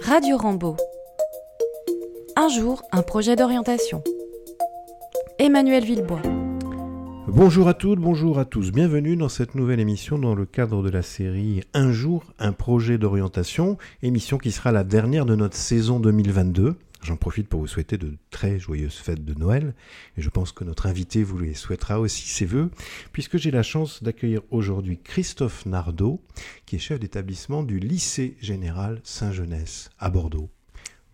Radio Rambo. Un jour, un projet d'orientation. Emmanuel Villebois. Bonjour à toutes, bonjour à tous. Bienvenue dans cette nouvelle émission dans le cadre de la série Un jour, un projet d'orientation, émission qui sera la dernière de notre saison 2022. J'en profite pour vous souhaiter de très joyeuses fêtes de Noël, et je pense que notre invité vous les souhaitera aussi ses voeux, puisque j'ai la chance d'accueillir aujourd'hui Christophe Nardot, qui est chef d'établissement du lycée général Saint-Genès à Bordeaux.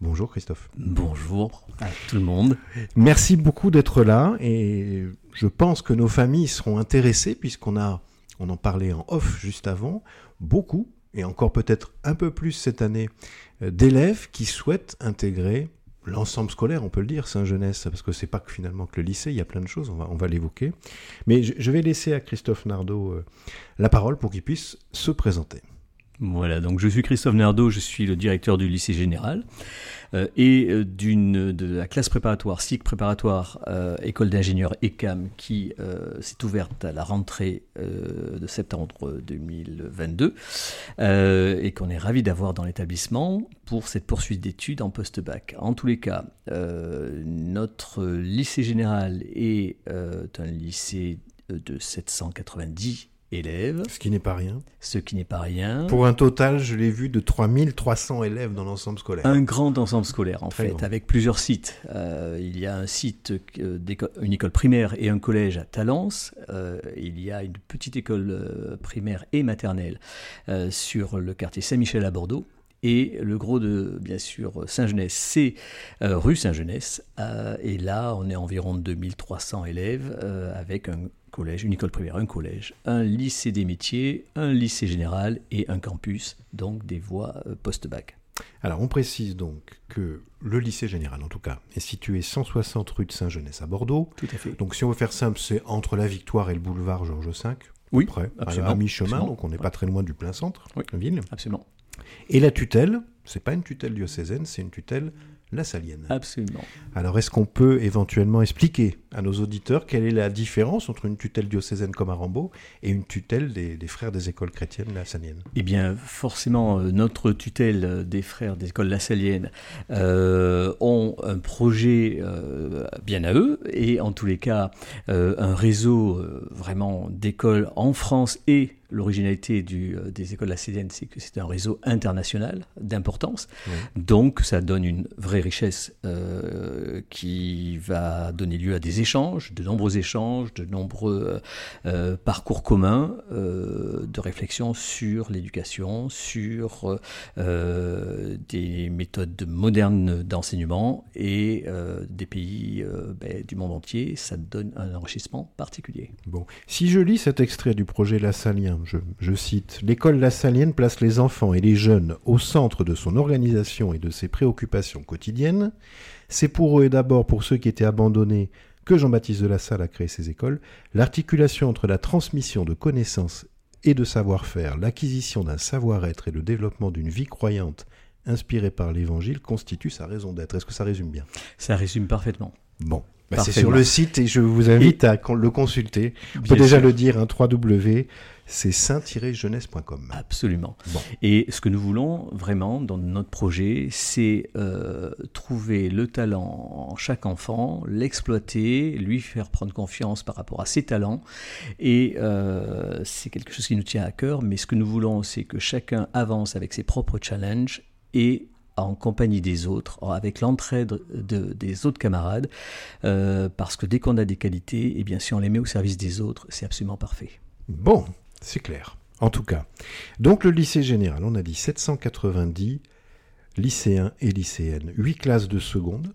Bonjour Christophe. Bonjour à tout le monde. Merci beaucoup d'être là, et je pense que nos familles seront intéressées, puisqu'on a, on en parlait en off juste avant, beaucoup, et encore peut-être un peu plus cette année, euh, d'élèves qui souhaitent intégrer l'ensemble scolaire, on peut le dire, Saint-Genès, parce que c'est pas que finalement que le lycée, il y a plein de choses, on va, on va l'évoquer. Mais je, vais laisser à Christophe Nardot euh, la parole pour qu'il puisse se présenter. Voilà, donc je suis Christophe Nardot, je suis le directeur du lycée général euh, et euh, d'une de la classe préparatoire, SIC préparatoire, euh, école d'ingénieurs ECAM, qui s'est ouverte à la rentrée de septembre 2022 euh, et qu'on est ravi d'avoir dans l'établissement pour cette poursuite d'études en post-bac. En tous les cas, notre lycée général est un lycée de 790 élèves, Ce qui n'est pas rien. ce qui n'est pas rien. Pour un total, je l'ai vu, de 3300 élèves dans l'ensemble scolaire. Un grand ensemble scolaire, en Très fait, grand. avec plusieurs sites. Euh, il y a un site, euh, une école primaire et un collège à Talence. Euh, il y a une petite école primaire et maternelle sur le quartier Saint-Michel à Bordeaux. Et le gros de, bien sûr, Saint-Genès, c'est euh, rue Saint-Genès. Euh, et là, on est environ 2300 élèves euh, avec un collège, une école primaire, un collège, un lycée des métiers, un lycée général et un campus, donc des voies euh, post-bac. Alors, on précise donc que le lycée général, en tout cas, est situé 160 rue de Saint-Genès à Bordeaux. Tout à fait. Donc, si on veut faire simple, c'est entre la Victoire et le boulevard Georges V. Oui, près, absolument, à mi-chemin, donc on n'est pas très loin du plein centre, Oui. ville. Absolument. Et la tutelle, c'est pas une tutelle diocésaine, c'est une tutelle lassalienne. Absolument. Alors, est-ce qu'on peut éventuellement expliquer à nos auditeurs quelle est la différence entre une tutelle diocésaine comme à Rambaud et une tutelle des, des frères des écoles chrétiennes lassaliennes Eh bien, forcément, euh, notre tutelle euh, des frères des écoles lassaliennes euh, ont un projet euh, bien à eux et en tous les cas euh, un réseau vraiment d'écoles en France et l'originalité euh, des écoles lassaliennes, c'est que c'est un réseau international d'importance. Oui. Donc, ça donne une vraie richesse euh, qui va donner lieu à des échanges, de nombreux échanges, de nombreux euh, parcours communs euh, de réflexion sur l'éducation, sur des méthodes modernes d'enseignement et des pays ben, du monde entier. Ça donne un enrichissement particulier. Bon, si je lis cet extrait du projet lassalien, je, je cite L'école lassalienne place les enfants et les jeunes au centre de son organisation et de ses préoccupations quotidiennes. C'est pour eux et d'abord pour ceux qui étaient abandonnés que Jean-Baptiste de La Salle a créé ces écoles. L'articulation entre la transmission de connaissances et de savoir-faire, l'acquisition d'un savoir-être et le développement d'une vie croyante inspirée par l'Évangile constitue sa raison d'être. Est-ce que ça résume bien? Ça résume parfaitement. Bon. Bah, c'est sur le site et je vous invite à le consulter. On peut déjà sûr. le dire, hein, www, c'est saint-jeunesse.com. Absolument. Bon. Et ce que nous voulons vraiment dans notre projet, c'est euh, trouver le talent en chaque enfant, l'exploiter, lui faire prendre confiance par rapport à ses talents. Et euh, c'est quelque chose qui nous tient à cœur, mais ce que nous voulons, c'est que chacun avance avec ses propres challenges et en compagnie des autres, avec l'entraide de- des autres camarades, euh, parce que dès qu'on a des qualités, et bien si on les met au service des autres, c'est absolument parfait. Bon, c'est clair. En tout cas. Donc le lycée général, on a dit 790 lycéens et lycéennes, 8 classes de seconde,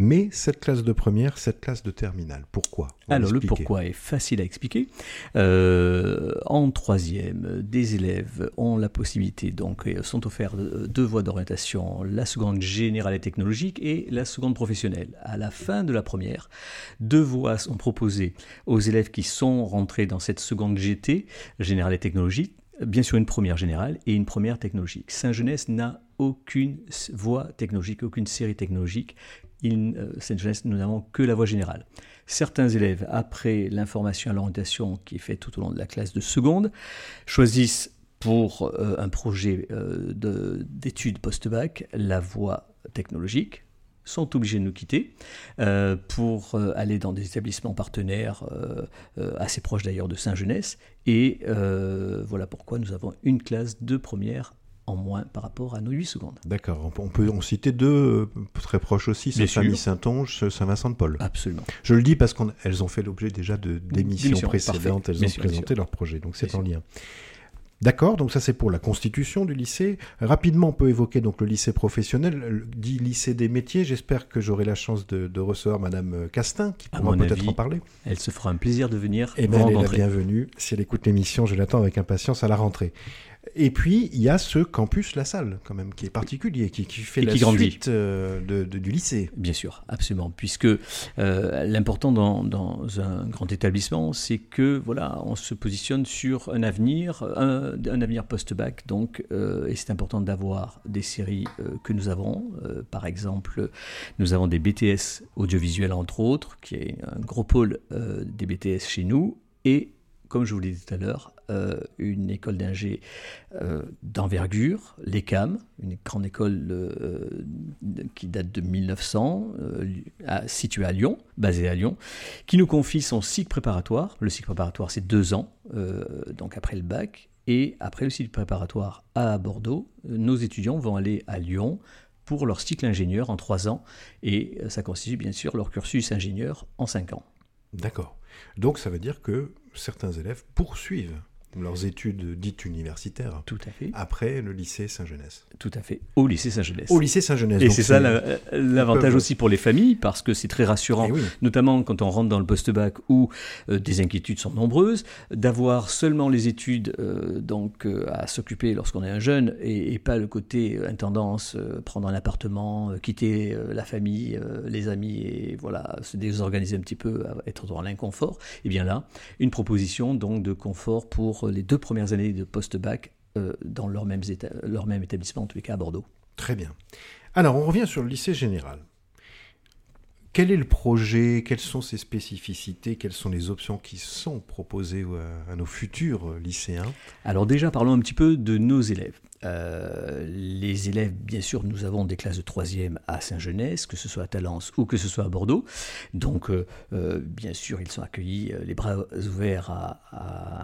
mais 7 classes de première, 7 classes de terminale. Pourquoi? On Alors le pourquoi est facile à expliquer. Euh, en troisième, des élèves ont la possibilité, donc sont offerts deux voies d'orientation, la seconde générale et technologique et la seconde professionnelle. À la fin de la première, deux voies sont proposées aux élèves qui sont rentrés dans cette seconde GT, générale et technologique, bien sûr une première générale et une première technologique. Saint-Genès n'a aucune voie technologique, aucune série technologique. Il, euh, Saint-Genès, nous n'avons que la voie générale. Certains élèves, après l'information à l'orientation qui est faite tout au long de la classe de seconde, choisissent pour un projet d'études post-bac la voie technologique, sont obligés de nous quitter euh, pour euh, aller dans des établissements partenaires euh, assez proches d'ailleurs de Saint-Genès. Et voilà pourquoi nous avons une classe de première en moins par rapport à nos 8 secondes. D'accord. On peut en citer deux très proches aussi, Saint-Famille, Saint-Onge, Saint-Vincent-de-Paul. Absolument. Je le dis parce qu'elles ont fait l'objet déjà d'émissions précédentes, elles ont présenté leur projet, donc c'est en lien. D'accord, donc ça c'est pour la constitution du lycée. Rapidement, on peut évoquer donc le lycée professionnel, dit lycée des métiers. J'espère que j'aurai la chance de, recevoir Madame Castin, qui pourra peut-être en parler. Elle se fera un plaisir de venir. Et eh bien, elle est la bienvenue. Si elle écoute l'émission, je l'attends avec impatience à la rentrée. Et puis, il y a ce campus La Salle, quand même, qui est particulier, qui, fait la suite euh, de, du lycée. Bien sûr, absolument. Puisque euh, l'important dans, un grand établissement, c'est que voilà, on se positionne sur un avenir, un, avenir post-bac. Donc, euh, et c'est important d'avoir des séries que nous avons. par exemple, nous avons des BTS audiovisuels, entre autres, qui est un gros pôle des BTS chez nous. Et comme je vous l'ai dit tout à l'heure, euh, une école d'ingé euh, d'envergure, l'ECAM, une grande école euh, qui date de 1900, située à Lyon, basée à Lyon, qui nous confie son cycle préparatoire. Le cycle préparatoire, c'est deux ans, donc après le bac. Et après le cycle préparatoire à Bordeaux, nos étudiants vont aller à Lyon pour leur cycle ingénieur en trois ans. Et ça constitue bien sûr leur cursus ingénieur en cinq ans. D'accord. Donc ça veut dire que certains élèves poursuivent leurs études dites universitaires. Tout à fait. Après le lycée Saint-Genès. Tout à fait. Au lycée Saint-Genès. Au lycée Saint-Genès. Et c'est ça l'avantage aussi pour les familles, parce que c'est très rassurant, eh notamment quand on rentre dans le post-bac où euh, des inquiétudes sont nombreuses, d'avoir seulement les études euh, donc euh, à s'occuper lorsqu'on est un jeune et, pas le côté intendance, prendre un appartement, quitter la famille, les amis et voilà se désorganiser un petit peu, être dans l'inconfort. Et bien là, une proposition donc de confort pour les deux premières années de post-bac euh, dans leur même, leur même établissement, en tous les cas à Bordeaux. Très bien. Alors, on revient sur le lycée général. Quel est le projet? Quelles sont ses spécificités? Quelles sont les options qui sont proposées à nos futurs lycéens? Alors déjà, parlons un petit peu de nos élèves. Euh, les élèves, bien sûr, nous avons des classes de troisième à Saint-Genès, que ce soit à Talence ou que ce soit à Bordeaux. Donc, euh, euh, bien sûr, ils sont accueillis les bras ouverts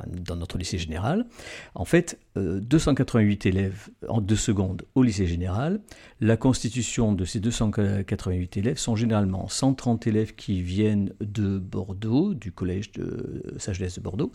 dans notre lycée général. En fait, 288 élèves en deux secondes au lycée général. La constitution de ces 288 élèves sont généralement 130 élèves qui viennent de Bordeaux, du collège de Saint-Genès de Bordeaux,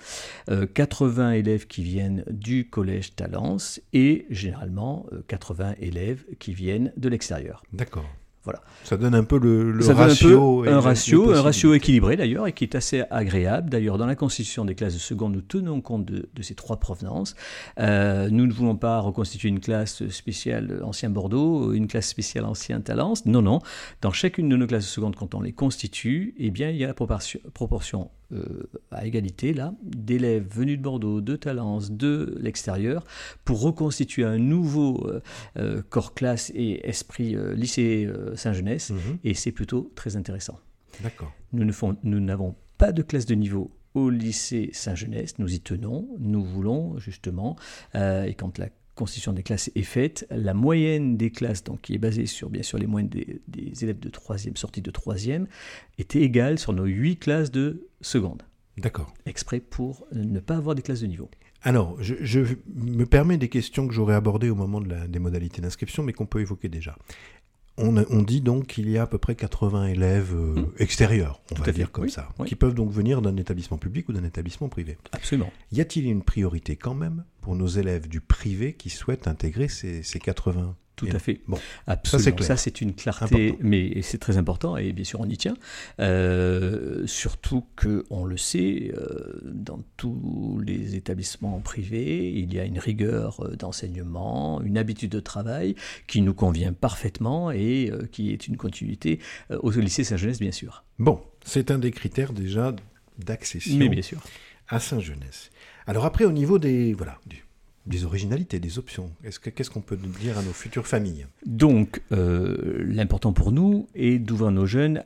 80 élèves qui viennent du collège Talence et généralement 80 euh, élèves qui viennent de l'extérieur. D'accord. Voilà. Ça donne un peu le, ratio. un, ratio un ratio équilibré d'ailleurs et qui est assez agréable. D'ailleurs, dans la constitution des classes de seconde, nous tenons compte de, ces trois provenances. Euh, nous ne voulons pas reconstituer une classe spéciale ancien Bordeaux, une classe spéciale ancien Talence. Non, non. Dans chacune de nos classes de seconde, quand on les constitue, eh bien, il y a la proportion, proportion euh, à égalité là d'élèves venus de Bordeaux, de Talence, de l'extérieur pour reconstituer un nouveau euh, euh, corps classe et esprit lycée Saint-Genès mhm. et c'est plutôt très intéressant. D'accord. Nous n'avons pas de classe de niveau au lycée Saint-Genès, nous y tenons, nous voulons justement, et quand la constitution des classes est faite, la moyenne des classes, donc qui est basée sur bien sûr les moyennes des, élèves de troisième, sortie de troisième, était égale sur nos huit classes de seconde. D'accord. Exprès pour ne pas avoir des classes de niveau. Alors, je, me permets des questions que j'aurais abordées au moment de la, des modalités d'inscription, mais qu'on peut évoquer déjà. On, dit donc qu'il y a à peu près 80 élèves euh, mmh. extérieurs, on va dire comme ça, qui peuvent donc venir d'un établissement public ou d'un établissement privé. Absolument. Y a-t-il une priorité quand même pour nos élèves du privé qui souhaitent intégrer ces, ces 80 tout à fait. Bon, Absolument. Ça, c'est une clarté, mais c'est très important et bien sûr, on y tient. Euh, surtout qu'on le sait, euh, dans tous les établissements privés, il y a une rigueur euh, d'enseignement, une habitude de travail qui nous convient parfaitement et qui est une continuité au lycée Saint-Genès, bien sûr. Bon, c'est un des critères déjà d'accession mais bien sûr. à Saint-Genès. Alors après, au niveau des... Voilà, du des originalités, des options. Qu'est-ce qu'on peut dire à nos futures familles? Donc, euh, l'important pour nous est d'ouvrir nos jeunes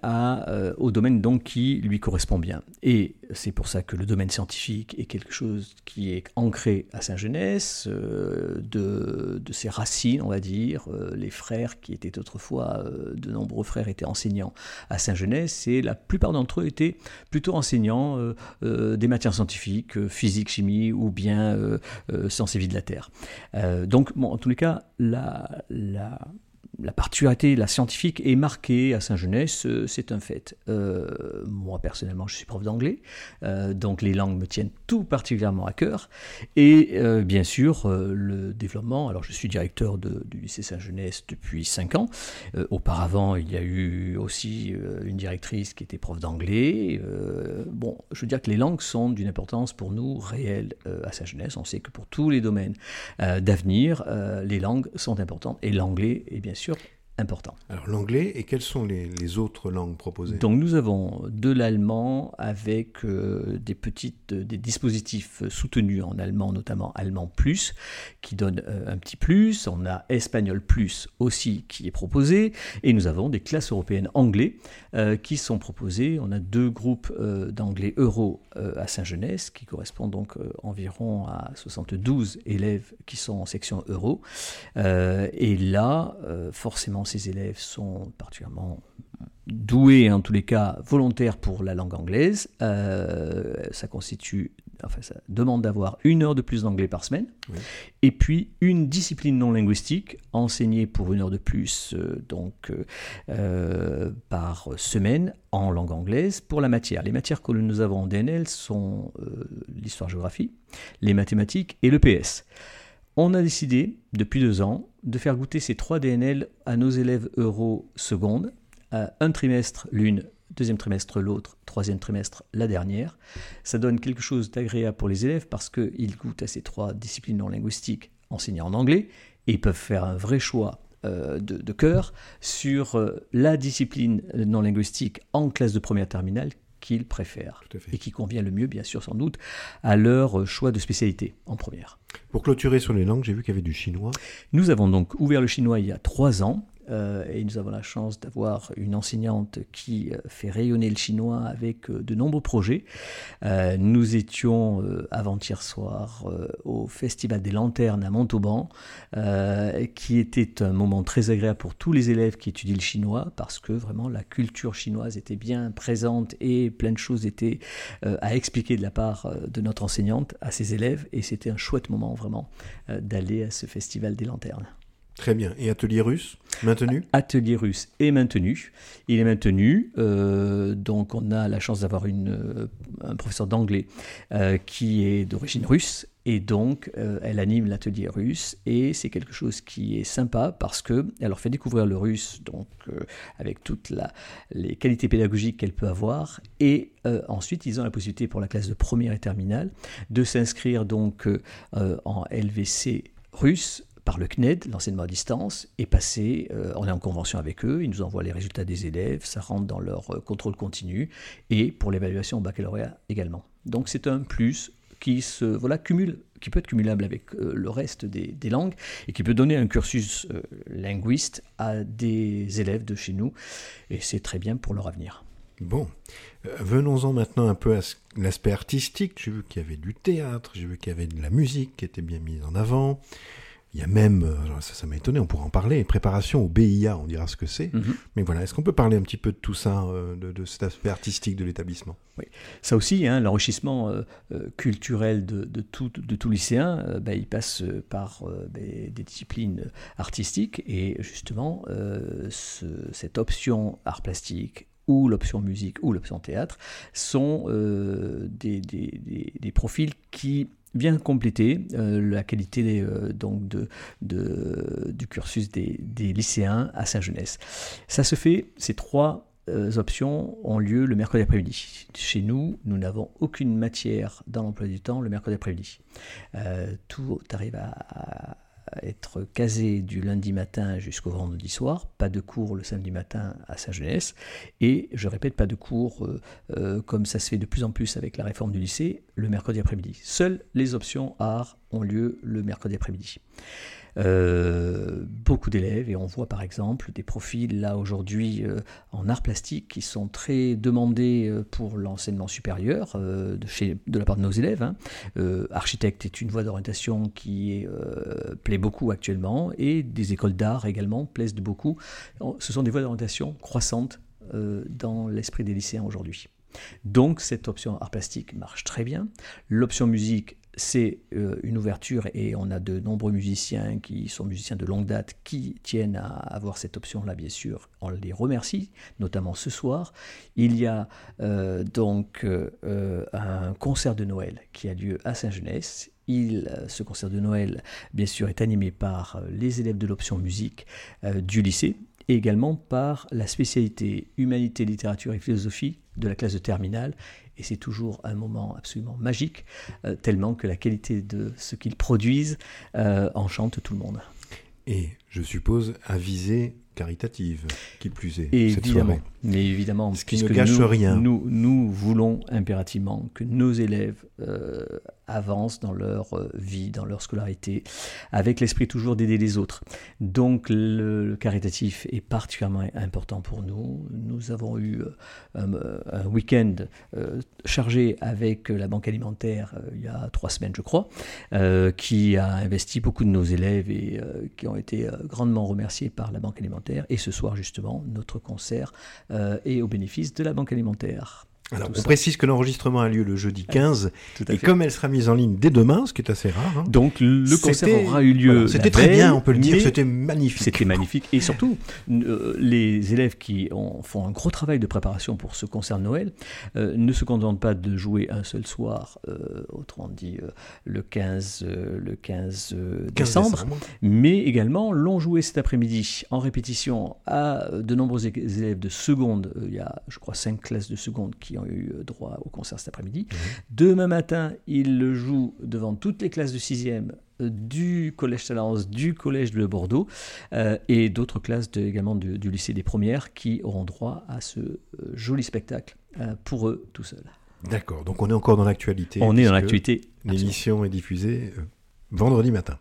euh, au domaine qui lui correspond bien. Et c'est pour ça que le domaine scientifique est quelque chose qui est ancré à Saint-Genès, euh, de, ses racines, on va dire. Euh, les frères qui étaient autrefois, euh, de nombreux frères étaient enseignants à Saint-Genès, et la plupart d'entre eux étaient plutôt enseignants des matières scientifiques, physique, chimie ou bien sciences et vie de la Terre. donc, en tous les cas, la la particularité, la scientifique est marquée à Saint-Genès, euh, c'est un fait. Euh, moi, personnellement, je suis prof d'anglais, euh, donc les langues me tiennent tout particulièrement à cœur. Et bien sûr, le développement, alors je suis directeur du lycée Saint-Genès depuis 5 ans. auparavant, il y a eu aussi une directrice qui était prof d'anglais. bon, je veux dire que les langues sont d'une importance pour nous réelle à Saint-Genès. On sait que pour tous les domaines d'avenir, les langues sont importantes. Et l'anglais est bien sûr sur important. Alors l'anglais et quelles sont les, autres langues proposées? Donc nous avons de l'allemand avec euh, des petites des dispositifs soutenus en allemand, notamment allemand plus, qui donne euh, un petit plus. On a espagnol plus aussi qui est proposé et nous avons des classes européennes anglais euh, qui sont proposées. On a deux groupes d'anglais euro à Saint-Genès qui correspondent donc environ à 72 élèves qui sont en section euro. et là, forcément ces élèves sont particulièrement doués, en tous les cas volontaires pour la langue anglaise. Euh, ça constitue, enfin, ça demande d'avoir une heure de plus d'anglais par semaine. Et puis une discipline non linguistique enseignée pour une heure de plus, euh, donc euh, par semaine en langue anglaise pour la matière. Les matières que nous avons en DNL sont l'histoire-géographie, les mathématiques et le PS. On a décidé, depuis deux ans, de faire goûter ces trois DNL à nos élèves euro seconde, un trimestre l'une, deuxième trimestre l'autre, troisième trimestre la dernière. Ça donne quelque chose d'agréable pour les élèves parce qu'ils goûtent à ces trois disciplines non linguistiques enseignées en anglais et peuvent faire un vrai choix euh, de, cœur sur euh, la discipline non linguistique en classe de première terminale qu'ils préfèrent et qui convient le mieux, bien sûr, sans doute, à leur choix de spécialité en première. Pour clôturer sur les langues, j'ai vu qu'il y avait du chinois. Nous avons donc ouvert le chinois il y a trois ans. Euh, et nous avons la chance d'avoir une enseignante qui euh, fait rayonner le chinois avec euh, de nombreux projets. nous étions avant-hier soir au Festival des Lanternes à Montauban, qui était un moment très agréable pour tous les élèves qui étudient le chinois, parce que vraiment la culture chinoise était bien présente et plein de choses étaient à expliquer de la part de notre enseignante à ses élèves, et c'était un chouette moment vraiment d'aller à ce Festival des Lanternes. Très bien. Et atelier russe maintenu? Atelier russe est maintenu. Il est maintenu. Euh, donc on a la chance d'avoir euh, un professeur d'anglais euh, qui est d'origine russe. Et donc, elle anime l'atelier russe et c'est quelque chose qui est sympa parce que elle leur fait découvrir le russe, donc avec toutes les qualités pédagogiques qu'elle peut avoir. Et ensuite, ils ont la possibilité pour la classe de première et terminale de s'inscrire donc en LVC russe par le CNED, l'enseignement à distance, est passé, euh, on est en convention avec eux, ils nous envoient les résultats des élèves, ça rentre dans leur euh, contrôle continu, et pour l'évaluation au baccalauréat également. Donc c'est un plus qui se voilà cumule qui peut être cumulable avec euh, le reste des, langues et qui peut donner un cursus linguiste à des élèves de chez nous et c'est très bien pour leur avenir. Bon, venons-en maintenant un peu à l'aspect artistique. J'ai vu qu'il y avait du théâtre, j'ai vu qu'il y avait de la musique qui était bien mise en avant. Il y a même, euh, ça, m'a étonné, on pourra en parler, préparation au BIA, on dira ce que c'est. Mhm. Mais voilà, est-ce qu'on peut parler un petit peu de tout ça, euh, de, cet aspect artistique de l'établissement? Oui, ça aussi, hein, l'enrichissement euh, culturel de, de, tout, de tout lycéen, ben, il passe par des disciplines artistiques et justement, cette option art plastique, ou l'option musique ou l'option théâtre sont des, des, des, profils qui bien compléter euh, la qualité euh, donc de, du cursus des, lycéens à Saint-Genès. Ça se fait, ces trois euh, options ont lieu le mercredi après-midi. Chez nous, nous n'avons aucune matière dans l'emploi du temps le mercredi après-midi. tout arrive à être casé du lundi matin jusqu'au vendredi soir, pas de cours le samedi matin à Saint-Genès, et je répète, pas de cours euh, euh, comme ça se fait de plus en plus avec la réforme du lycée, le mercredi après-midi. Seules les options art ont lieu le mercredi après-midi. Beaucoup d'élèves et on voit par exemple des profils là aujourd'hui en art plastique qui sont très demandés pour l'enseignement supérieur de, chez, de la part de nos élèves. Hein. architecte est une voie d'orientation qui plaît beaucoup actuellement et des écoles d'art également plaisent beaucoup. Ce sont des voies d'orientation croissantes dans l'esprit des lycéens aujourd'hui. Donc cette option art plastique marche très bien. L'option musique, c'est euh, une ouverture et on a de nombreux musiciens qui sont musiciens de longue date qui tiennent à avoir cette option-là, bien sûr. On les remercie, notamment ce soir. Il y a euh, donc euh, un concert de Noël qui a lieu à Saint-Genès. ce concert de Noël, bien sûr, est animé par les élèves de l'option musique du lycée et également par la spécialité humanité, littérature et philosophie de la classe de terminale. Et c'est toujours un moment absolument magique, euh, tellement que la qualité de ce qu'ils produisent euh, enchante tout le monde. Et je suppose à viser caritative, qui plus est. évidemment, mais évidemment, ce qui ne gâche rien. Nous, nous voulons impérativement que nos élèves euh, avancent dans leur euh, vie, dans leur scolarité, avec l'esprit toujours d'aider les autres. Donc le, caritatif est particulièrement important pour nous. Nous avons eu euh, un, week-end chargé avec la Banque alimentaire il y a trois semaines, je crois, qui a investi beaucoup de nos élèves et qui ont été grandement remerciés par la Banque alimentaire et ce soir, justement, notre concert euh, est au bénéfice de la Banque alimentaire. Alors, on précise que l'enregistrement a lieu le jeudi 15, et comme elle sera mise en ligne dès demain, ce qui est assez rare. Hein, Donc, le concert aura eu lieu. c'était très bien, on peut le dire, c'était magnifique. C'était magnifique, et surtout, euh, les élèves qui font un gros travail de préparation pour ce concert de Noël euh, ne se contentent pas de jouer un seul soir, euh, autrement dit le 15, le 15, décembre, mais également l'ont joué cet après-midi en répétition à de nombreux élèves de seconde. Il y a, je crois, cinq classes de seconde qui ont eu droit au concert cet après-midi. Mhm. Demain matin, il le joue devant toutes les classes de 6e euh, du Collège Talence, du Collège de Bordeaux euh, et d'autres classes également du, lycée des premières qui auront droit à ce euh, joli spectacle pour eux tout seuls. D'accord, donc on est encore dans l'actualité. On est dans l'actualité. L'émission est diffusée vendredi matin.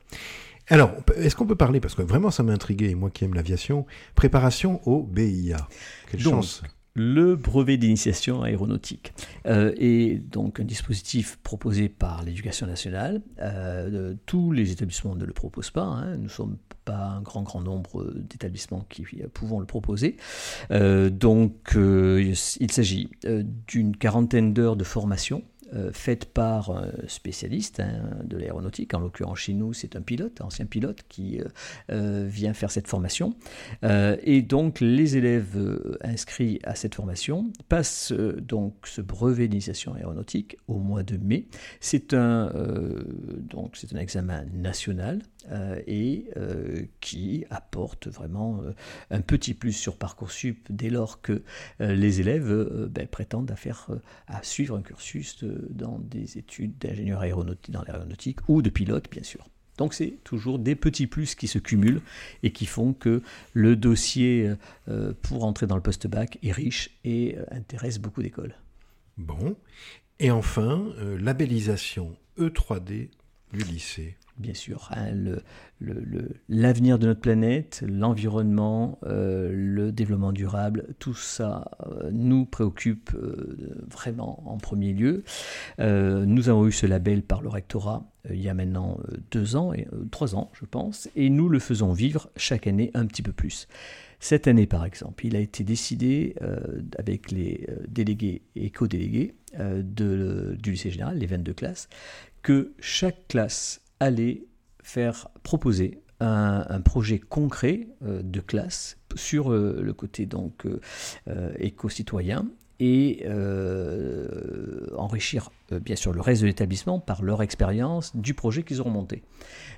Alors, est-ce qu'on peut parler, parce que vraiment ça m'a intrigué, moi qui aime l'aviation, préparation au BIA Quelle chance le brevet d'initiation aéronautique euh, est donc un dispositif proposé par l'éducation nationale. Euh, tous les établissements ne le proposent pas. Hein. Nous ne sommes pas un grand grand nombre d'établissements qui pouvons le proposer. Euh, donc il s'agit d'une quarantaine d'heures de formation euh, faite par un spécialiste hein, de l'aéronautique. En l'occurrence, chez nous, c'est un pilote, ancien pilote, qui euh, euh, vient faire cette formation. et donc, les élèves inscrits à cette formation passent donc ce brevet d'initiation aéronautique au mois de mai. C'est un, un examen national et qui apporte vraiment un petit plus sur Parcoursup dès lors que les élèves ben, prétendent à, faire, à suivre un cursus dans des études d'ingénieur aéronautique, dans l'aéronautique ou de pilote bien sûr. Donc c'est toujours des petits plus qui se cumulent et qui font que le dossier pour entrer dans le post-bac est riche et intéresse beaucoup d'écoles. Bon. Et enfin, labellisation E3D lycée bien sûr, hein, l'avenir de notre planète, l'environnement, euh, le développement durable, tout ça euh, nous préoccupe euh, vraiment en premier lieu. nous avons eu ce label par le rectorat il y a maintenant deux ans, et, trois ans je pense, et nous le faisons vivre chaque année un petit peu plus. Cette année, par exemple, il a été décidé avec les délégués et co-délégués du lycée général, les 22 classes, que chaque classe aller faire proposer un, projet concret euh, de classe sur euh, le côté donc euh, éco-citoyen et enrichir bien sûr le reste de l'établissement par leur expérience du projet qu'ils auront monté.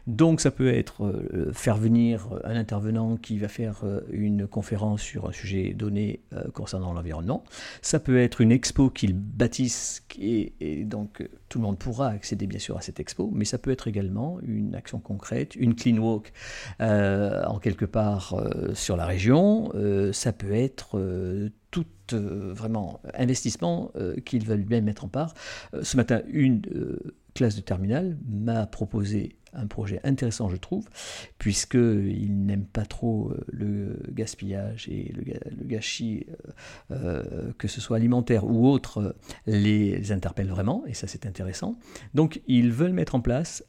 Donc ça peut être euh, faire venir un intervenant qui va faire euh, une conférence sur un sujet donné euh, concernant l'environnement. Ça peut être une expo qu'ils bâtissent et, donc tout le monde pourra accéder bien sûr à cette expo, mais ça peut être également une action concrète, une clean walk en quelque part sur la région. ça peut être tout vraiment investissement qu'ils veulent bien mettre en part. ce matin, une classe de terminale m'a proposé un projet intéressant, je trouve, puisqu'il n'aime pas trop euh, le gaspillage et le, gâchis, euh, euh, que ce soit alimentaire ou autre, les, interpelle vraiment, et ça c'est intéressant. Donc ils veulent mettre en place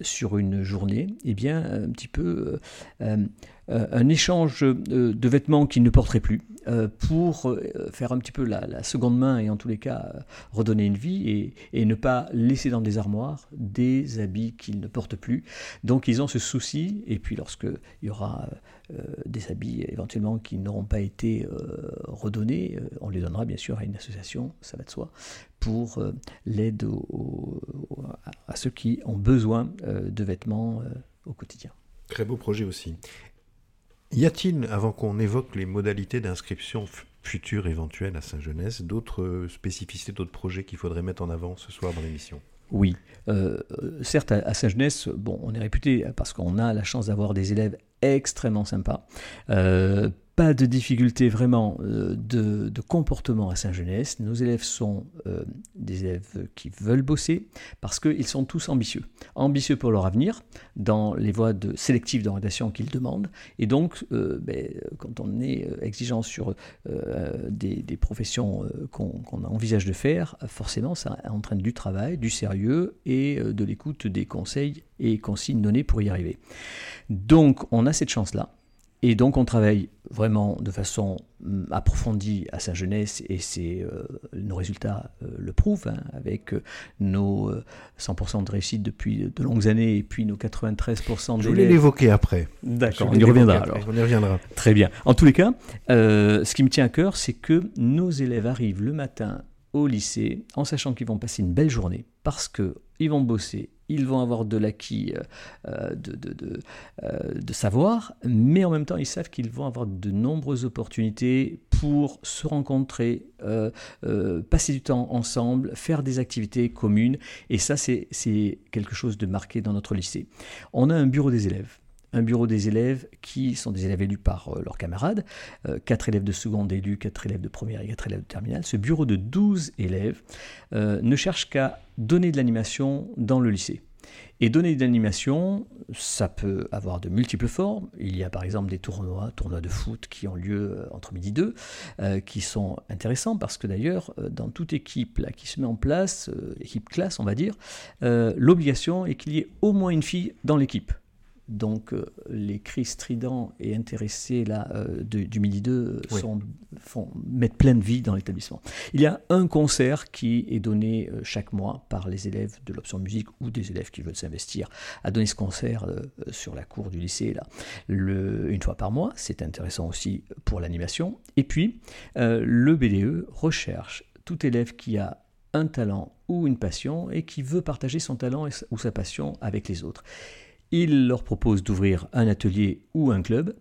sur une journée, eh bien, un petit peu un échange de vêtements qu'ils ne porteraient plus pour faire un petit peu la, seconde main et en tous les cas redonner une vie et, et ne pas laisser dans des armoires des habits qu'ils ne portent plus. Donc ils ont ce souci, et puis lorsqu'il y aura euh, des habits éventuellement qui n'auront pas été euh, redonnés, euh, on les donnera bien sûr à une association, ça va de soi, pour l'aide à ceux qui ont besoin de vêtements au quotidien. Très beau projet aussi. Y a-t-il, avant qu'on évoque les modalités d'inscription future éventuelle à Saint-Genès, d'autres spécificités, d'autres projets qu'il faudrait mettre en avant ce soir dans l'émission? Oui, euh, certes à, Saint-Genès, bon, on est réputé parce qu'on a la chance d'avoir des élèves extrêmement sympas. Euh, pas de difficulté vraiment euh, de, comportement à Saint-Genès. Nos élèves sont euh, des élèves qui veulent bosser parce qu'ils sont tous ambitieux. Ambitieux pour leur avenir, dans les voies de sélectives d'orientation qu'ils demandent. Et donc, euh, ben, quand on est exigeant sur des, professions qu'on envisage de faire, forcément, ça entraîne du travail, du sérieux et de l'écoute des conseils et consignes données pour y arriver. Donc, on a cette chance-là. Et donc on travaille vraiment de façon mm, approfondie à Saint-Genès et c'est, euh, nos résultats euh, le prouvent, hein, avec euh, nos 100% de réussite depuis de longues années et puis nos 93% de... Je voulais l'évoquer après. D'accord, on y reviendra alors. On y reviendra. Très bien. En tous les cas, ce qui me tient à cœur, c'est que nos élèves arrivent le matin au lycée en sachant qu'ils vont passer une belle journée parce qu'ils vont bosser, ils vont avoir de l'acquis euh, euh, de, de, euh, de, savoir, mais en même temps, ils savent qu'ils vont avoir de nombreuses opportunités pour se rencontrer, passer du temps ensemble, faire des activités communes. Et ça, c'est quelque chose de marqué dans notre lycée. On a un bureau des élèves un bureau des élèves qui sont des élèves élus par leurs camarades, quatre élèves de seconde élus, quatre élèves de première et quatre élèves de terminale. Ce bureau de 12 élèves ne cherche qu'à donner de l'animation dans le lycée. Et donner de l'animation, ça peut avoir de multiples formes. Il y a par exemple des tournois, tournois de foot qui ont lieu euh, entre midi et deux, euh, qui sont intéressants parce que d'ailleurs, euh, dans toute équipe qui se met en place, équipe classe on va dire, l'obligation est qu'il y ait au moins une fille dans l'équipe. Donc euh, les cris stridents et intéressés là, euh, du Midi 2 euh, sont, font, mettent plein de vie dans l'établissement. Il y a un concert qui est donné chaque mois par les élèves de l'option musique ou des élèves qui veulent s'investir à donner ce concert sur la cour du lycée là, le, une fois par mois. C'est intéressant aussi pour l'animation. Et puis le BDE recherche tout élève qui a un talent ou une passion et qui veut partager son talent ou sa passion avec les autres. Il leur propose d'ouvrir un atelier ou un club.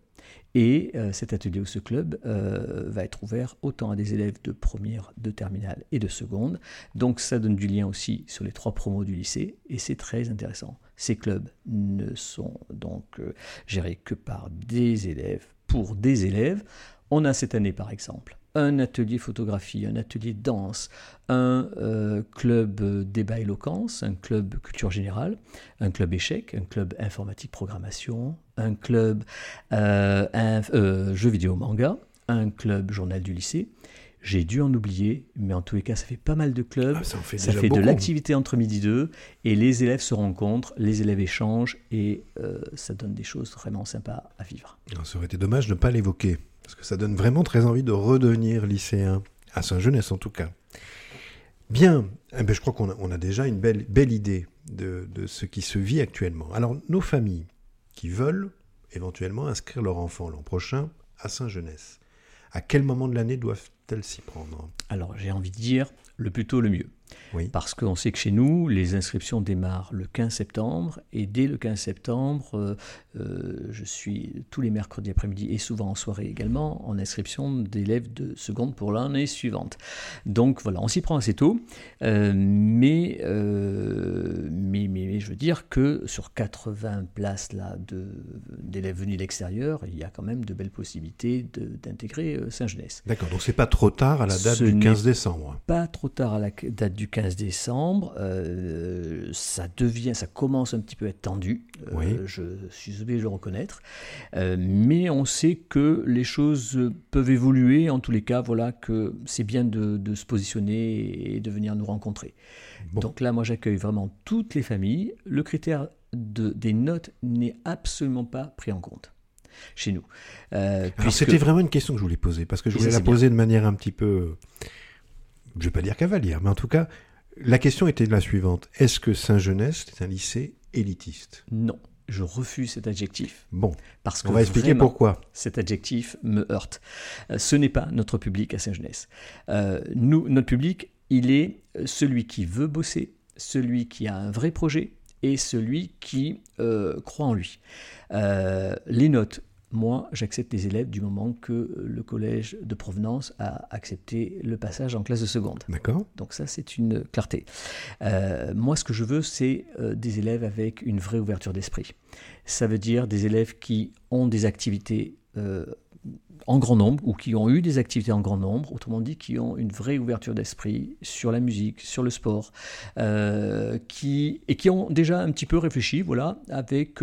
Et euh, cet atelier ou ce club euh, va être ouvert autant à des élèves de première, de terminale et de seconde. Donc ça donne du lien aussi sur les trois promos du lycée et c'est très intéressant. Ces clubs ne sont donc euh, gérés que par des élèves pour des élèves. On a cette année par exemple un atelier photographie, un atelier danse, un euh, club débat éloquence, un club culture générale, un club échec, un club informatique programmation, un club euh, euh, vidéo manga, un club journal du lycée. J'ai dû en oublier, mais en tous les cas, ça fait pas mal de clubs. Ah, ça, fait, de l'activité entre midi et deux, et les élèves se rencontrent, les élèves échangent, et ça donne des choses vraiment sympas à vivre. Ah, ça aurait été dommage de ne pas l'évoquer. Parce que ça donne vraiment très envie de redevenir lycéen, à Saint-Genès en tout cas. Bien, eh ben, je crois qu'on a, on a, déjà une belle, belle idée de, de, ce qui se vit actuellement. Alors, nos familles qui veulent éventuellement inscrire leur enfant l'an prochain à Saint-Genès, à quel moment de l'année doivent-elles s'y prendre? Alors, j'ai envie de dire le plus tôt le mieux. Parce qu'on sait que chez nous, les inscriptions démarrent le 15 septembre, et dès le 15 septembre, euh, euh, je suis tous les mercredis après-midi et souvent en soirée également en inscription d'élèves de seconde pour l'année suivante. Donc voilà, on s'y prend assez tôt, euh, mais, mais, mais, je veux dire que sur 80 places là d'élèves venus de l'extérieur, il y a quand même de belles possibilités d'intégrer Saint-Genès. D'accord, donc c'est pas trop tard à la date Ce du n'est 15 décembre. Pas trop tard à la date du 15 décembre. euh, ça devient, ça commence un petit peu à être tendu. euh, Oui. je suis obligé de le reconnaître. Euh, mais on sait que les choses peuvent évoluer. En tous les cas, voilà que c'est bien de, de se positionner et de venir nous rencontrer. Bon. Donc là, moi, j'accueille vraiment toutes les familles. Le critère de, des notes n'est absolument pas pris en compte chez nous. Euh, puisque- C'était vraiment une question que je voulais poser, parce que je voulais ça, la bien. poser de manière un petit peu, je vais pas dire cavalière, mais en tout cas, la question était la suivante. Est-ce que Saint-Genès est un lycée élitiste? Non, je refuse cet adjectif. Bon, Parce que on va expliquer pourquoi. cet adjectif me heurte. Euh, ce n'est pas notre public à Saint-Genès. Euh, nous, notre public, il est celui qui veut bosser, celui qui a un vrai projet et celui qui euh, croit en lui. Euh, les notes, moi, j'accepte les élèves du moment que le collège de provenance a accepté le passage en classe de seconde. D'accord Donc ça, c'est une clarté. Euh, moi, ce que je veux, c'est euh, des élèves avec une vraie ouverture d'esprit. Ça veut dire des élèves qui ont des activités euh, en grand nombre ou qui ont eu des activités en grand nombre, autrement dit, qui ont une vraie ouverture d'esprit sur la musique, sur le sport, euh, qui, et qui ont déjà un petit peu réfléchi, voilà, avec...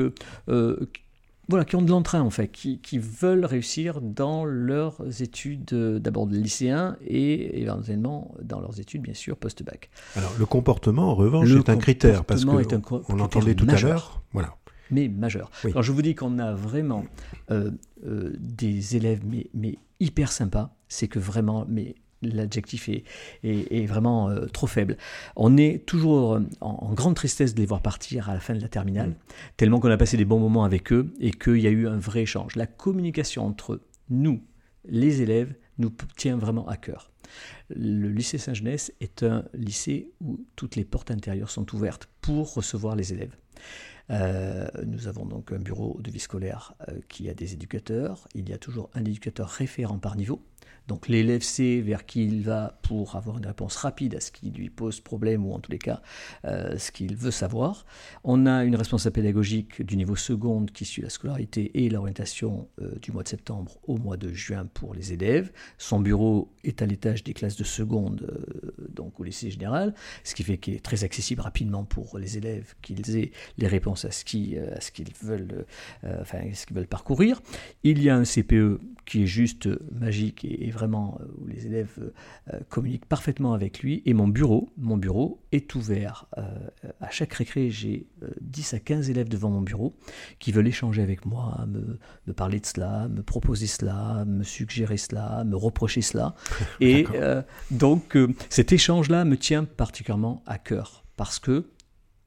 voilà, qui ont de l'entrain en fait, qui, qui veulent réussir dans leurs études euh, d'abord de lycéens et éventuellement dans leurs études bien sûr post-bac. Alors, le comportement, en revanche, Le est un critère, parce co- on critère l'entendait tout à majeur. l'heure. Voilà. mais majeur. Oui. Quand je vous dis qu'on a vraiment euh, euh, des élèves mais, mais hyper sympas, c'est que vraiment, mais l'adjectif est, est, est vraiment euh, trop faible. On est toujours euh, en, en grande tristesse de les voir partir à la fin de la terminale, Mm. tellement qu'on a passé des bons moments avec eux et qu'il y a eu un vrai échange. La communication entre nous, les élèves, nous tient vraiment à cœur. Le lycée Saint-Genès est un lycée où toutes les portes intérieures sont ouvertes pour recevoir les élèves. Euh, nous avons donc un bureau de vie scolaire euh, qui a des éducateurs. Il y a toujours un éducateur référent par niveau. Donc l'élève sait vers qui il va pour avoir une réponse rapide à ce qui lui pose problème ou en tous les cas euh, ce qu'il veut savoir. On a une responsable pédagogique du niveau seconde qui suit la scolarité et l'orientation du mois de septembre au mois de juin pour les élèves. Son bureau est à l'étage des classes de seconde, euh, donc au lycée général, ce qui fait qu'il est très accessible rapidement pour les élèves qu'ils aient les réponses à ce euh, qu'ils veulent, euh, enfin, ce qu'ils veulent parcourir. Il y a un CPE qui est juste magique et, et vraiment où les élèves euh, communiquent parfaitement avec lui. Et mon bureau, mon bureau est ouvert. euh, à chaque récré, j'ai euh, 10 à 15 élèves devant mon bureau qui veulent échanger avec moi, me, me parler de cela, me proposer cela, me suggérer cela, me reprocher cela. Et Euh, donc euh, cet échange-là me tient particulièrement à cœur parce que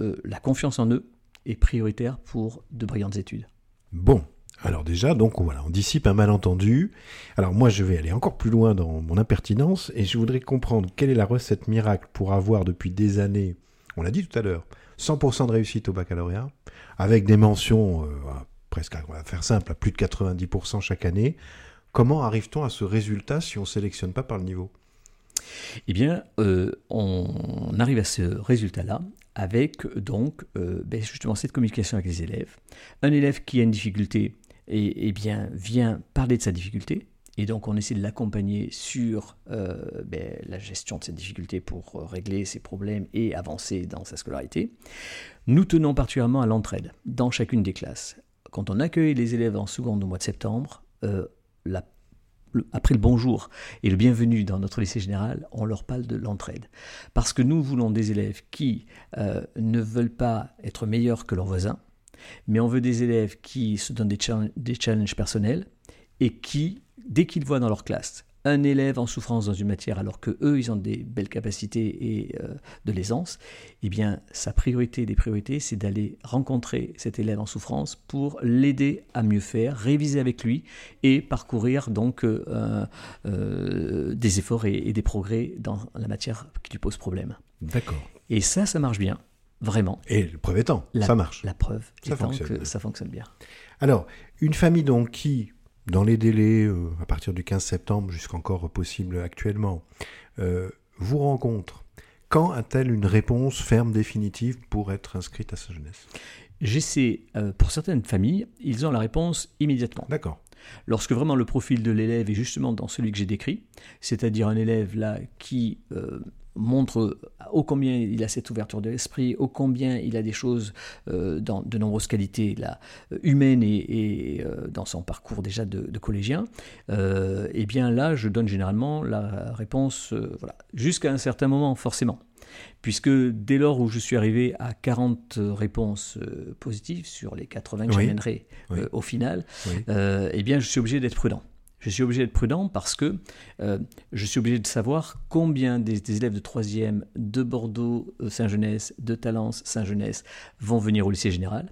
euh, la confiance en eux est prioritaire pour de brillantes études. Bon, alors déjà, donc voilà, on dissipe un malentendu. Alors moi, je vais aller encore plus loin dans mon impertinence et je voudrais comprendre quelle est la recette miracle pour avoir depuis des années, on l'a dit tout à l'heure, 100% de réussite au baccalauréat, avec des mentions presque, on va faire simple, à plus de 90% chaque année. Comment arrive-t-on à ce résultat si on ne sélectionne pas par le niveau? Eh bien, euh, on arrive à ce résultat-là avec donc euh, ben, justement cette communication avec les élèves. Un élève qui a une difficulté et, bien, vient parler de sa difficulté. Et donc, on essaie de l'accompagner sur euh, ben, la gestion de cette difficulté pour régler ses problèmes et avancer dans sa scolarité. Nous tenons particulièrement à l'entraide dans chacune des classes. Quand on accueille les élèves en seconde au mois de septembre, après le bonjour et le bienvenue dans notre lycée général, on leur parle de l'entraide. Parce que nous voulons des élèves qui euh, ne veulent pas être meilleurs que leurs voisins, mais on veut des élèves qui se donnent des challenges personnels et qui, dès qu'ils voient dans leur classe un élève en souffrance dans une matière alors que eux ils ont des belles capacités et euh, de l'aisance, eh bien sa priorité des priorités c'est d'aller rencontrer cet élève en souffrance pour l'aider à mieux faire, réviser avec lui et parcourir donc euh, euh, des efforts et, et des progrès dans la matière qui lui pose problème. D'accord. Et ça, ça marche bien, vraiment. Et le preuve étant, La- ça marche. La preuve Ça étant fonctionne. que ça fonctionne bien. Alors, une famille donc qui, dans les délais euh, à partir du 15 septembre jusqu'encore possible actuellement, euh, vous rencontre, quand a-t-elle une réponse ferme définitive pour être inscrite à sa jeunesse? J'essaie, euh, pour certaines familles, ils ont la réponse immédiatement. D'accord. Lorsque vraiment le profil de l'élève est justement dans celui que j'ai décrit, c'est-à-dire un élève là qui montre ô combien il a cette ouverture de l'esprit, ô combien il a des choses euh, dans de nombreuses qualités là, humaines et, euh, dans son parcours déjà de, collégien, et eh bien là, je donne généralement la réponse voilà, jusqu'à un certain moment, forcément. Puisque dès lors où je suis arrivé à 40 réponses euh, positives sur les 80 que j'amènerai euh, au final, euh, eh bien je suis obligé d'être prudent. Je suis obligé d'être prudent parce que je suis obligé de savoir combien des, élèves de 3e de Bordeaux, Saint-Genès, de Talence, Saint-Genès vont venir au lycée général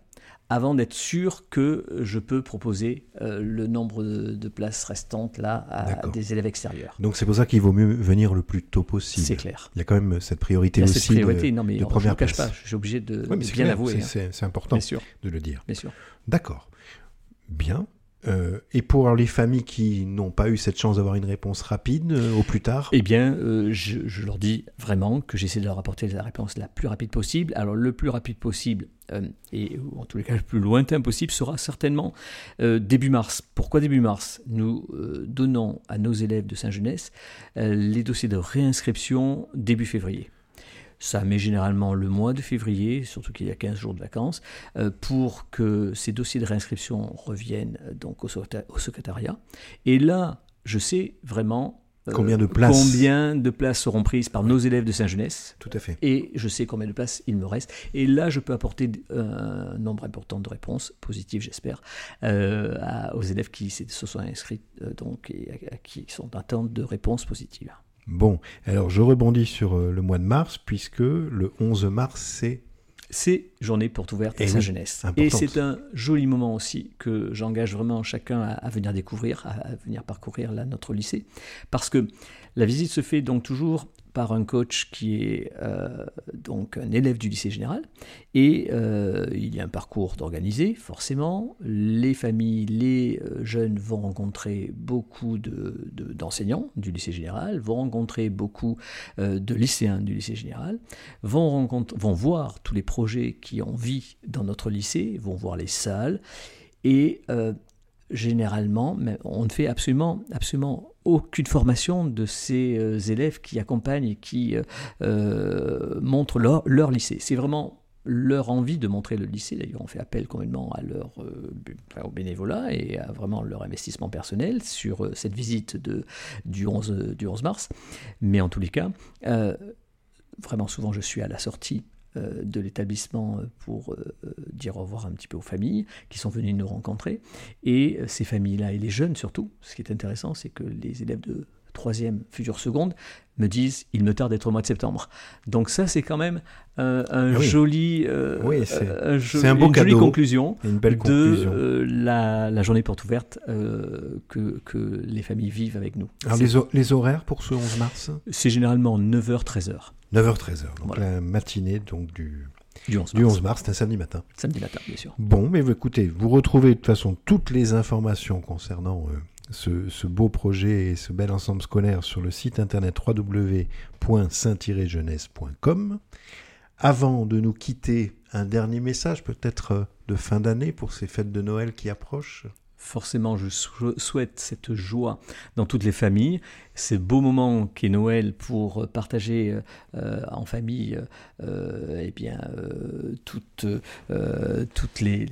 avant d'être sûr que je peux proposer euh, le nombre de, places restantes là à des élèves extérieurs. Donc c'est pour ça qu'il vaut mieux venir le plus tôt possible. C'est clair. Il y a quand même cette priorité aussi cette priorité, non, mais de je ne cache pas, je suis obligé de, bien avouer. Hein. C'est important de le dire. Bien sûr. D'accord. Bien. Euh, et pour les familles qui n'ont pas eu cette chance d'avoir une réponse rapide euh, au plus tard Eh bien, euh, je, leur dis vraiment que j'essaie de leur apporter la réponse la plus rapide possible. Alors, le plus rapide possible, et en tous les cas le plus lointain possible, sera certainement début mars. Pourquoi début mars? Nous donnons à nos élèves de Saint-Genès les dossiers de réinscription début février. Ça met généralement le mois de février, surtout qu'il y a 15 jours de vacances, euh, pour que ces dossiers de réinscription reviennent euh, donc au, secrétariat. Et là, je sais vraiment euh, Combien de places Combien de places seront prises par nos élèves de Saint-Genès Tout à fait. Et je sais combien de places il me reste. Et là, je peux apporter un nombre important de réponses positives, j'espère, aux élèves qui se sont inscrits donc et qui sont en attente de réponses positives. Bon, alors je rebondis sur euh, le mois de mars, puisque le 11 mars, c'est... C'est journée porte ouverte à sa jeunesse. Et c'est un joli moment aussi que j'engage vraiment chacun à, venir découvrir, à, venir parcourir là, notre lycée. Parce que la visite se fait donc toujours par un coach qui est euh, donc un élève du lycée général. Et euh, il y a un parcours d'organiser, forcément. Les familles, les euh, jeunes vont rencontrer beaucoup d'enseignants de, du lycée général, vont rencontrer beaucoup de lycéens du lycée général, vont, vont voir tous les projets qui ont vie dans notre lycée, vont voir les salles. Et généralement, on ne fait absolument, absolument aucune formation de ces euh, élèves qui accompagnent et qui euh, euh, montrent leur, lycée. C'est vraiment leur envie de montrer le lycée. D'ailleurs, on fait appel complètement à leur, au bénévolat et à vraiment leur investissement personnel sur cette visite du, 11, du 11 mars. Mais en tous les cas, vraiment souvent, je suis à la sortie de l'établissement euh, pour euh, dire au revoir un petit peu aux familles qui sont venues nous rencontrer. Et ces familles-là, et les jeunes surtout, ce qui est intéressant, c'est que les élèves de troisième, future seconde, me disent il me tarde d'être au mois de septembre. Donc ça, c'est quand même un ah joli, oui, c'est un, beau une jolie conclusion une belle conclusion. de la, journée porte ouverte que, que, les familles vivent avec nous. Alors les, les, horaires pour ce 11 mars? C'est généralement 9h-13h. 9h-13h, donc la matinée donc du, du 11 mars, c'est un samedi matin. Samedi matin, bien sûr. Bon, mais écoutez, vous retrouvez de toute façon toutes les informations concernant ce, beau projet et ce bel ensemble scolaire sur le site internet www.saint-jeunesse.com. Avant de nous quitter, un dernier message peut-être euh, de fin d'année pour ces fêtes de Noël qui approchent? Forcément, je souhaite cette joie dans toutes les familles, ces beaux moments qu'est Noël pour partager euh, en famille euh, eh bien, euh, toutes, toutes les,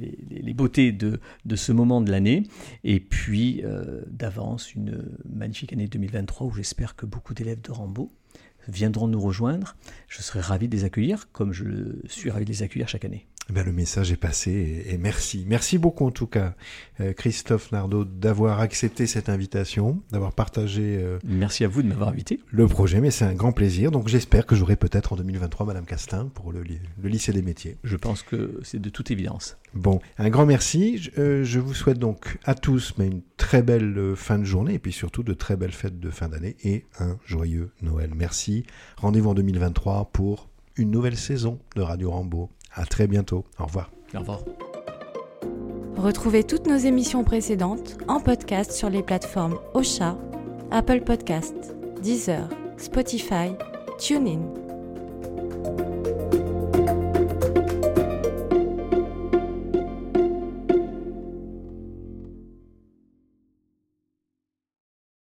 beautés de, de, ce moment de l'année, et puis d'avance une magnifique année 2023 où j'espère que beaucoup d'élèves de Rambaud viendront nous rejoindre. Je serai ravi de les accueillir, comme je suis ravi de les accueillir chaque année. Eh le message est passé et, merci. Merci beaucoup en tout cas, euh, Christophe Nardot, d'avoir accepté cette invitation, d'avoir partagé. Euh, merci à vous de m'avoir invité. Le projet, mais c'est un grand plaisir. Donc j'espère que j'aurai peut-être en 2023 Madame Castin pour le, lycée des métiers. Je pense que c'est de toute évidence. Bon, un grand merci. Je, euh, je, vous souhaite donc à tous mais une très belle fin de journée et puis surtout de très belles fêtes de fin d'année et un joyeux Noël. Merci. Rendez-vous en 2023 pour une nouvelle saison de Radio Rambo. À très bientôt. Au revoir. Au revoir. Retrouvez toutes nos émissions précédentes en podcast sur les plateformes Ocha, Apple Podcast, Deezer, Spotify, TuneIn